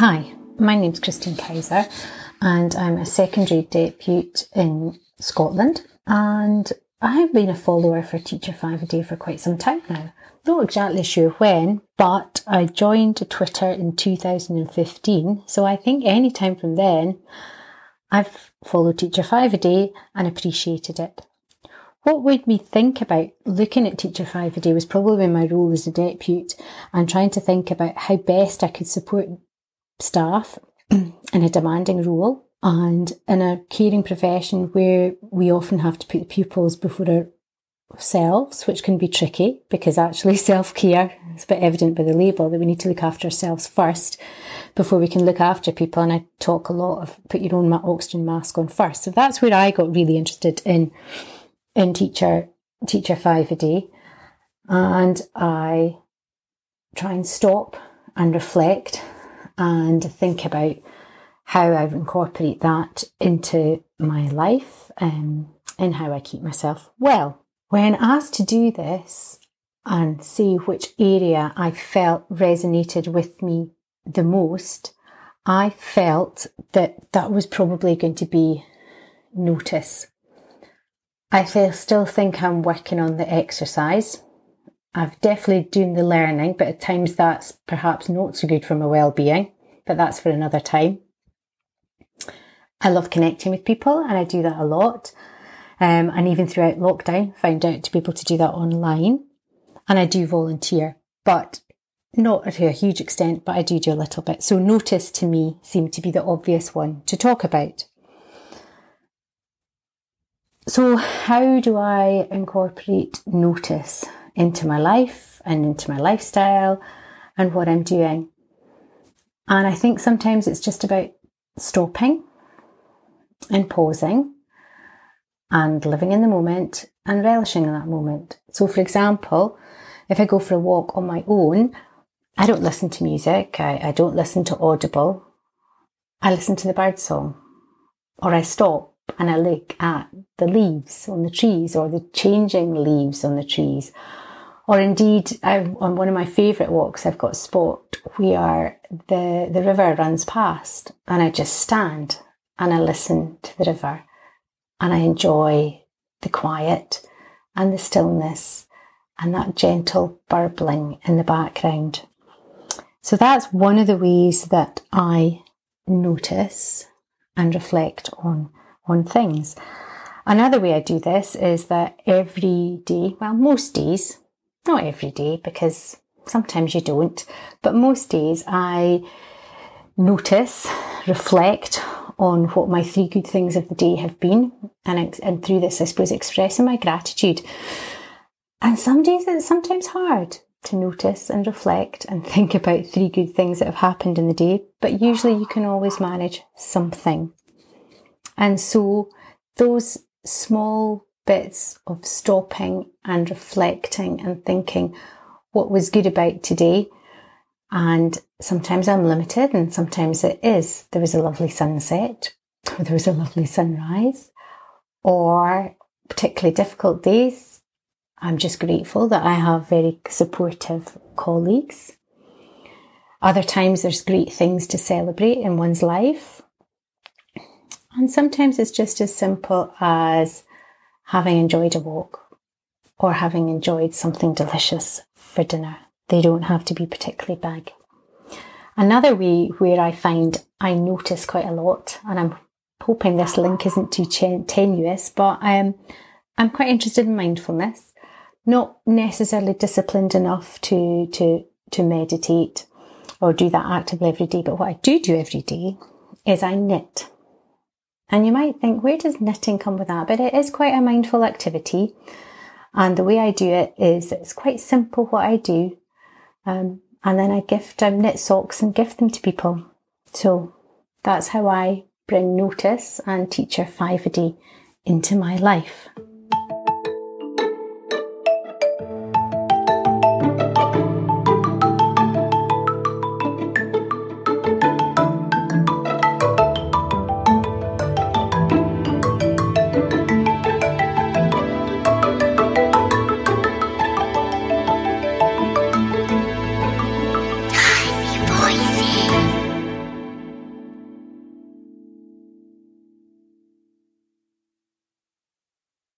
Hi, my name's Christine Kaiser, and I'm a secondary depute in Scotland. And I have been a follower for Teacher Five a Day for quite some time now. Not exactly sure when, but I joined Twitter in 2015. So I think any time from then, I've followed Teacher Five a Day and appreciated it. What made me think about looking at Teacher 5 a Day was probably my role as a deputy and trying to think about how best I could support staff in a demanding role and in a caring profession where we often have to put the pupils before ourselves, which can be tricky because actually self care is a bit evident by the label that we need to look after ourselves first before we can look after people. And I talk a lot of put your own oxygen mask on first. So that's where I got really interested in in teacher teacher five a day, and I try and stop and reflect and think about how I incorporate that into my life um, and how I keep myself well. When asked to do this and see which area I felt resonated with me the most, I felt that that was probably going to be notice. I still think I'm working on the exercise. I've definitely done the learning, but at times that's perhaps not so good for my well-being, but that's for another time. I love connecting with people and I do that a lot. Um, and even throughout lockdown, found out to be able to do that online. And I do volunteer, but not to a huge extent, but I do do a little bit. So notice to me seemed to be the obvious one to talk about. So, how do I incorporate notice into my life and into my lifestyle and what I'm doing? And I think sometimes it's just about stopping and pausing and living in the moment and relishing in that moment. So, for example, if I go for a walk on my own, I don't listen to music, I, I don't listen to Audible, I listen to the bird song, or I stop and I look at the leaves on the trees or the changing leaves on the trees. Or indeed, I've, on one of my favourite walks, I've got a spot where the, the river runs past and I just stand and I listen to the river and I enjoy the quiet and the stillness and that gentle burbling in the background. So that's one of the ways that I notice and reflect on on things. Another way I do this is that every day, well, most days, not every day because sometimes you don't, but most days I notice, reflect on what my three good things of the day have been, and, and through this, I suppose, expressing my gratitude. And some days it's sometimes hard to notice and reflect and think about three good things that have happened in the day, but usually you can always manage something. And so those small bits of stopping and reflecting and thinking what was good about today. And sometimes I'm limited and sometimes it is. There was a lovely sunset or there was a lovely sunrise or particularly difficult days. I'm just grateful that I have very supportive colleagues. Other times there's great things to celebrate in one's life. And sometimes it's just as simple as having enjoyed a walk or having enjoyed something delicious for dinner. They don't have to be particularly big. Another way where I find I notice quite a lot, and I'm hoping this link isn't too tenuous, but um, I'm quite interested in mindfulness. Not necessarily disciplined enough to to to meditate or do that actively every day, but what I do do every day is I knit. And you might think, where does knitting come with that? But it is quite a mindful activity. And the way I do it is it's quite simple what I do. Um, and then I gift, I knit socks and gift them to people. So that's how I bring notice and teacher five a day into my life.